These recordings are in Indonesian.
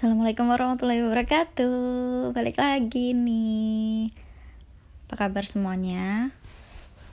Assalamualaikum warahmatullahi wabarakatuh. Balik lagi nih. Apa kabar semuanya?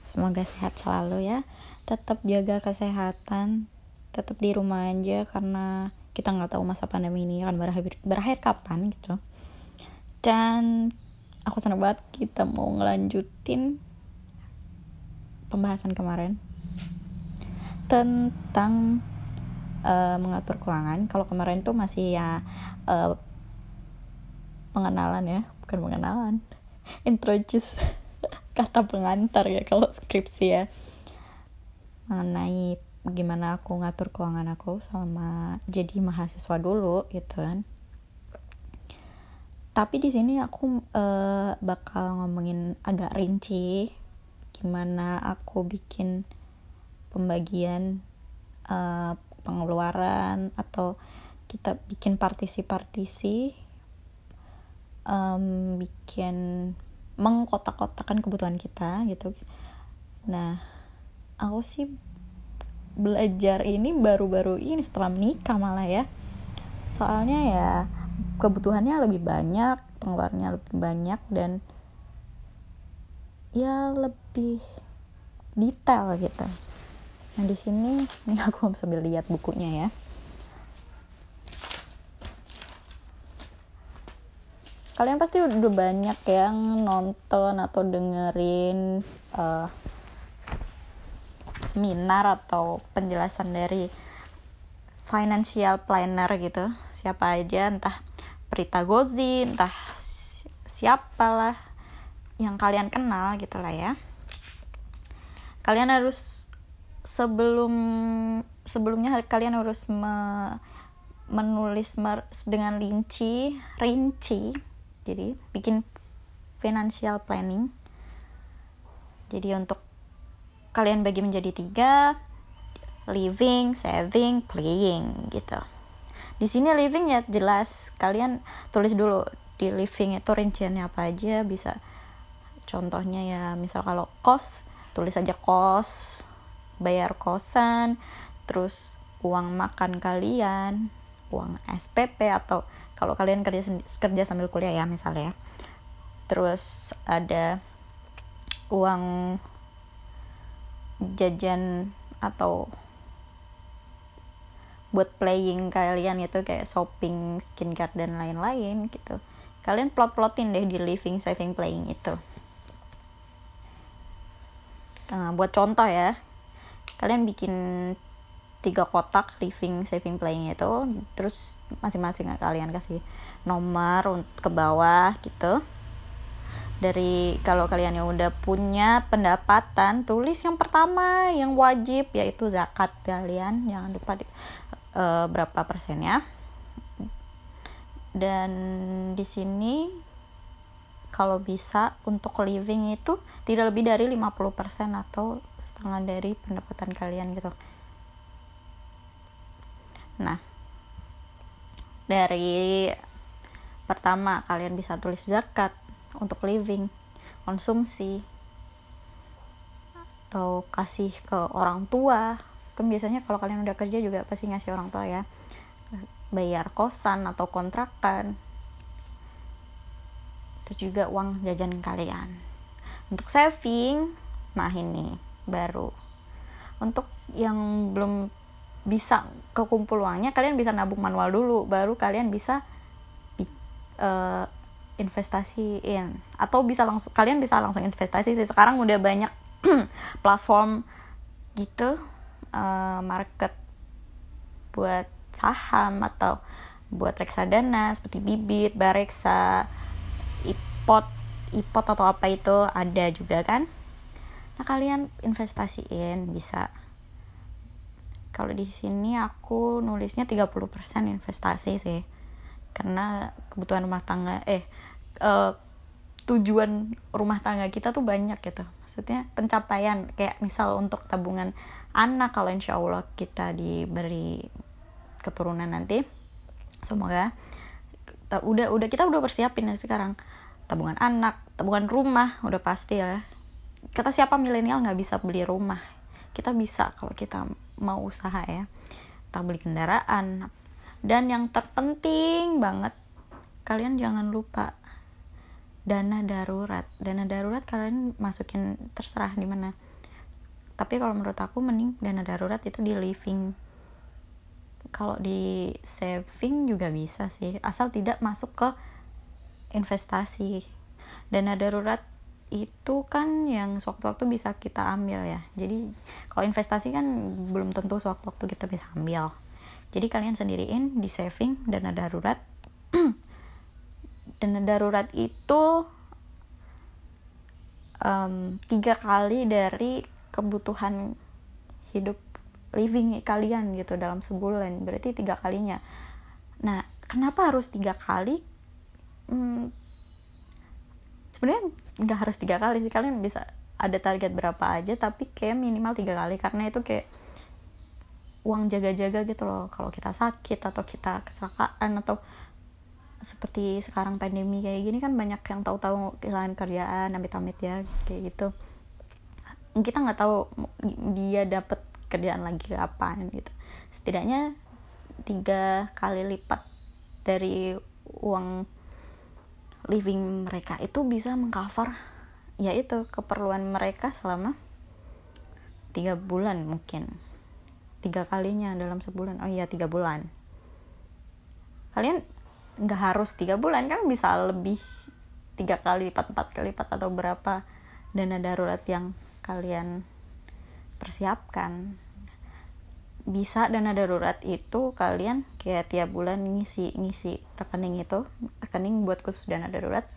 Semoga sehat selalu ya. Tetap jaga kesehatan. Tetap di rumah aja Karena kita nggak tahu masa pandemi ini akan berakhir, berakhir kapan gitu. Dan Aku senang banget kita mau ngelanjutin Pembahasan kemarin Tentang uh, mengatur keuangan. Kalau kemarin tuh masih ya uh, pengenalan ya bukan pengenalan. Introduce kata pengantar ya kalau skripsi ya. Mengenai gimana aku ngatur keuangan aku selama jadi mahasiswa dulu gitu kan. Tapi di sini aku uh, bakal ngomongin agak rinci gimana aku bikin pembagian uh, pengeluaran atau kita bikin partisi-partisi um, bikin mengkotak-kotakan kebutuhan kita gitu. Nah aku sih belajar ini baru-baru ini setelah menikah malah ya. Soalnya ya kebutuhannya lebih banyak pengeluarannya lebih banyak dan ya lebih detail gitu. Nah di sini ini aku sambil lihat bukunya ya. Kalian pasti udah banyak yang nonton atau dengerin uh, seminar atau penjelasan dari financial planner gitu. Siapa aja entah Prita Gozi, entah siapalah yang kalian kenal gitu lah ya. Kalian harus sebelum sebelumnya kalian harus me, menulis mer, dengan rinci rinci jadi bikin financial planning. Jadi untuk kalian bagi menjadi tiga living saving playing gitu. Di sini living ya jelas kalian tulis dulu di living itu rinciannya apa aja bisa contohnya ya misal kalau kos tulis aja kos bayar kosan terus uang makan kalian uang SPP atau kalau kalian kerja kerja sambil kuliah ya misalnya terus ada uang jajan atau buat playing kalian itu kayak shopping, skincare dan lain-lain gitu. Kalian plot-plotin deh di living, saving, playing itu. Nah, buat contoh ya, kalian bikin tiga kotak living saving playing itu. Terus masing-masing kalian kasih nomor ke bawah gitu. Dari kalau kalian yang udah punya pendapatan tulis yang pertama yang wajib yaitu zakat kalian. Jangan lupa di, uh, berapa persennya. Dan di sini kalau bisa untuk living itu tidak lebih dari 50% atau setengah dari pendapatan kalian gitu nah dari pertama kalian bisa tulis zakat untuk living konsumsi atau kasih ke orang tua. Kan biasanya kalau kalian udah kerja juga pasti ngasih orang tua ya. Bayar kosan atau kontrakan. Itu juga uang jajan kalian. Untuk saving nah ini baru. Untuk yang belum bisa kekumpul uangnya kalian bisa nabung manual dulu baru kalian bisa uh, investasiin. Atau bisa langsung kalian bisa langsung investasi sih. Sekarang udah banyak platform gitu uh, market buat saham atau buat reksadana seperti bibit, bareksa, ipot ipot atau apa itu ada juga kan? Nah kalian investasiin bisa kalau di sini aku nulisnya 30% investasi sih. Karena kebutuhan rumah tangga eh uh, tujuan rumah tangga kita tuh banyak gitu. Maksudnya pencapaian kayak misal untuk tabungan anak kalau insya Allah kita diberi keturunan nanti semoga udah udah kita udah persiapin ya sekarang. Tabungan anak tabungan rumah udah pasti ya. Kata siapa milenial nggak bisa beli rumah? Kita bisa kalau kita mau usaha ya. Kita beli kendaraan. Dan yang terpenting banget kalian jangan lupa dana darurat. Dana darurat kalian masukin terserah di mana. Tapi kalau menurut aku mending dana darurat itu di living. Kalau di saving juga bisa sih asal tidak masuk ke investasi. Dana darurat itu kan yang sewaktu-waktu bisa kita ambil ya. Jadi kalau investasi kan belum tentu sewaktu-waktu kita bisa ambil. Jadi kalian sendiriin di saving dana darurat. Dana darurat itu um, tiga kali dari kebutuhan hidup living kalian gitu dalam sebulan. Berarti tiga kalinya. Nah kenapa harus tiga kali? Hmm, sebenarnya nggak harus tiga kali sih kalian bisa ada target berapa aja tapi kayak minimal tiga kali karena itu kayak uang jaga-jaga gitu loh. Kalau kita sakit atau kita kecelakaan atau seperti sekarang pandemi kayak gini kan banyak yang tahu-tahu kehilangan kerjaan amit-amit ya kayak gitu. Kita nggak tahu dia dapat kerjaan lagi apa gitu. Setidaknya tiga kali lipat dari uang living mereka itu bisa mengcover yaitu keperluan mereka selama tiga bulan mungkin. Tiga kalinya dalam sebulan. Oh iya tiga bulan. Kalian nggak harus tiga bulan kan bisa lebih tiga kali lipat empat kali lipat atau berapa dana darurat yang kalian persiapkan bisa dana darurat itu kalian kayak tiap bulan ngisi ngisi rekening itu rekening buat khusus dana darurat.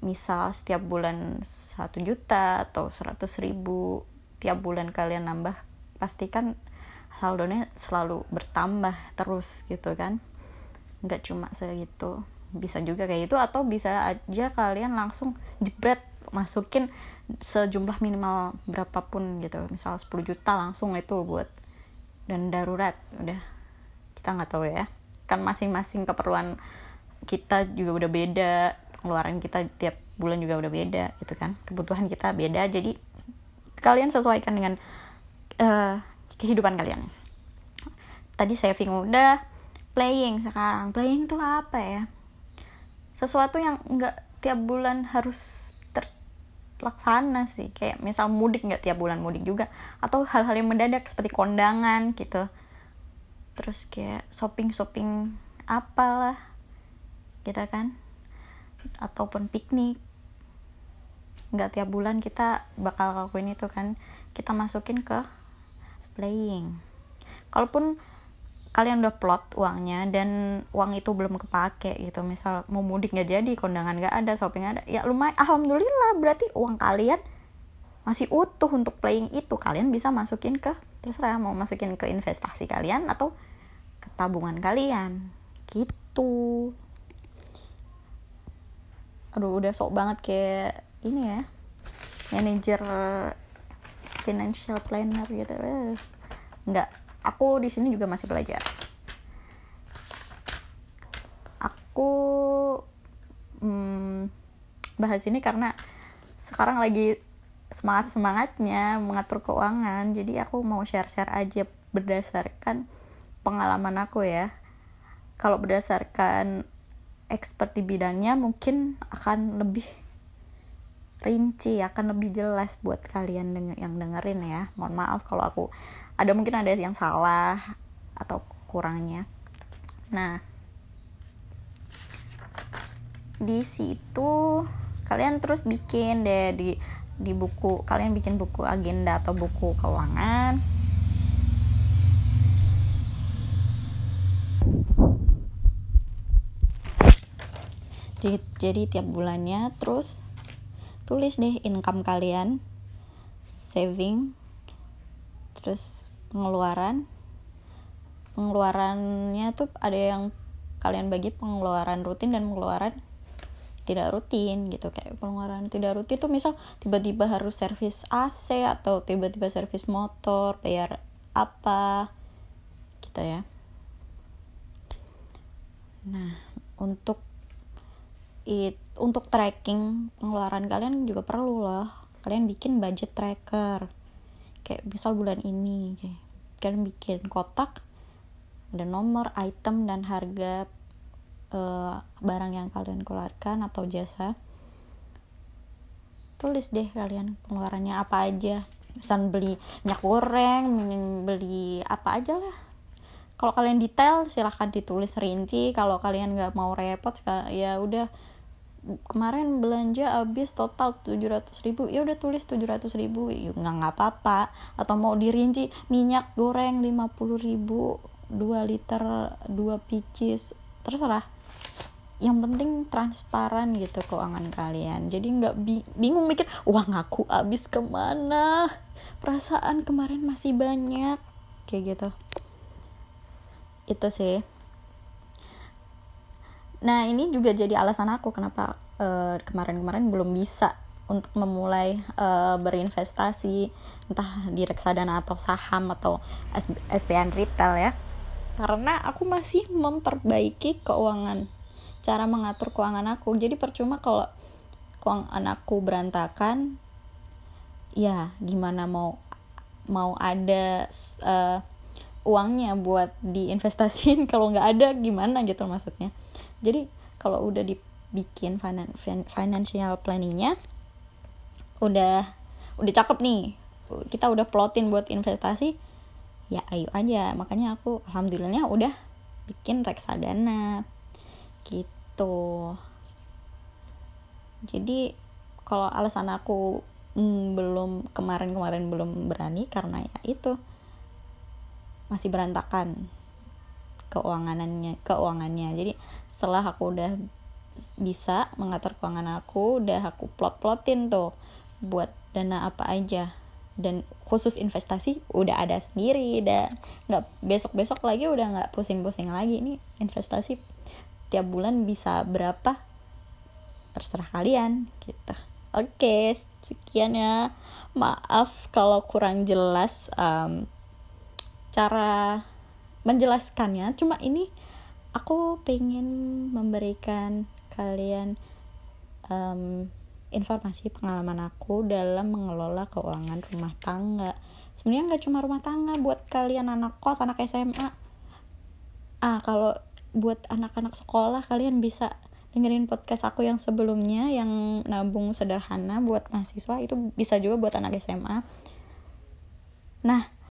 Misal setiap bulan satu juta atau seratus ribu tiap bulan kalian nambah pastikan saldonya selalu bertambah terus gitu kan. Nggak cuma segitu. Bisa juga kayak itu atau bisa aja kalian langsung jebret masukin sejumlah minimal berapapun gitu. Misal 10 juta langsung itu buat dan darurat udah. Kita nggak tahu ya. Kan masing-masing keperluan kita juga udah beda pengeluaran kita tiap bulan juga udah beda gitu kan. Kebutuhan kita beda jadi kalian sesuaikan dengan uh, kehidupan kalian. Tadi saving udah playing sekarang. Playing tuh apa ya? Sesuatu yang nggak tiap bulan harus laksana sih. Kayak misal mudik nggak tiap bulan mudik juga. Atau hal-hal yang mendadak seperti kondangan gitu. Terus kayak shopping shopping apalah gitu kan. Ataupun piknik. Nggak tiap bulan kita bakal lakuin itu kan. Kita masukin ke playing. Kalaupun kalian udah plot uangnya dan uang itu belum kepake gitu. Misal mau mudik nggak jadi kondangan nggak ada shopping ada. Ya lumayan alhamdulillah berarti uang kalian masih utuh untuk playing itu. Kalian bisa masukin ke terserah mau masukin ke investasi kalian atau ke tabungan kalian. Gitu. Aduh udah sok banget kayak ini ya manager financial planner gitu. Eh, nggak aku di sini juga masih belajar. Aku hmm, bahas ini karena sekarang lagi semangat semangatnya mengatur keuangan. Jadi aku mau share share aja berdasarkan pengalaman aku ya. Kalau berdasarkan expert di bidangnya mungkin akan lebih rinci akan lebih jelas buat kalian yang dengerin ya. Mohon maaf kalau aku ada mungkin ada yang salah atau kurangnya. Nah di situ kalian terus bikin deh di di buku kalian bikin buku agenda atau buku keuangan. Jadi, jadi tiap bulannya terus tulis deh income kalian saving terus pengeluaran. Pengeluarannya tuh ada yang kalian bagi pengeluaran rutin dan pengeluaran tidak rutin gitu. Kayak pengeluaran tidak rutin tuh misal tiba-tiba harus servis AC atau tiba-tiba servis motor bayar apa gitu ya. Nah untuk it untuk tracking pengeluaran kalian juga perlu loh. Kalian bikin budget tracker kayak misal bulan ini kayak kalian bikin kotak ada nomor item dan harga uh, barang yang kalian keluarkan atau jasa. Tulis deh kalian pengeluarannya apa aja. Misal beli minyak goreng beli apa aja lah. Kalau kalian detail silahkan ditulis rinci. Kalau kalian nggak mau repot ya udah kemarin belanja habis total 700 ribu ya udah tulis 700 ribu ya nggak nggak apa-apa. Atau mau dirinci minyak goreng 50 ribu 2 liter 2 picis terserah. Yang penting transparan gitu keuangan kalian. Jadi nggak bi bingung mikir uang aku habis ke mana? Perasaan kemarin masih banyak kayak gitu. Itu sih nah ini juga jadi alasan aku kenapa eh, kemarin-kemarin belum bisa untuk memulai uh, berinvestasi entah di reksadana atau saham atau SBN retail ya. Karena aku masih memperbaiki keuangan cara mengatur keuangan aku. Jadi percuma kalau keuangan aku berantakan ya gimana mau mau ada uh, uangnya buat diinvestasiin? Kalau nggak ada gimana gitu maksudnya jadi kalau udah dibikin financial planningnya udah udah cakep nih. Kita udah plotin buat investasi ya ayo aja. Makanya aku alhamdulillahnya udah bikin reksadana. Gitu. Jadi kalau alasan aku mm, belum kemarin-kemarin belum berani karena ya itu masih berantakan keuangannya keuangannya. Jadi setelah aku udah bisa mengatur keuangan aku udah aku plot plotin tuh buat dana apa aja. Dan khusus investasi udah ada sendiri dan nggak besok besok lagi udah nggak pusing pusing lagi. Ini investasi tiap bulan bisa berapa? Terserah kalian gitu. Oke sekian ya. Maaf kalau kurang jelas um, cara menjelaskannya. Cuma ini aku pengen memberikan kalian um, informasi pengalaman aku dalam mengelola keuangan rumah tangga. Sebenarnya nggak cuma rumah tangga buat kalian anak kos anak SMA ah kalau buat anak-anak sekolah kalian bisa dengerin podcast aku yang sebelumnya yang nabung sederhana buat mahasiswa. Itu bisa juga buat anak SMA nah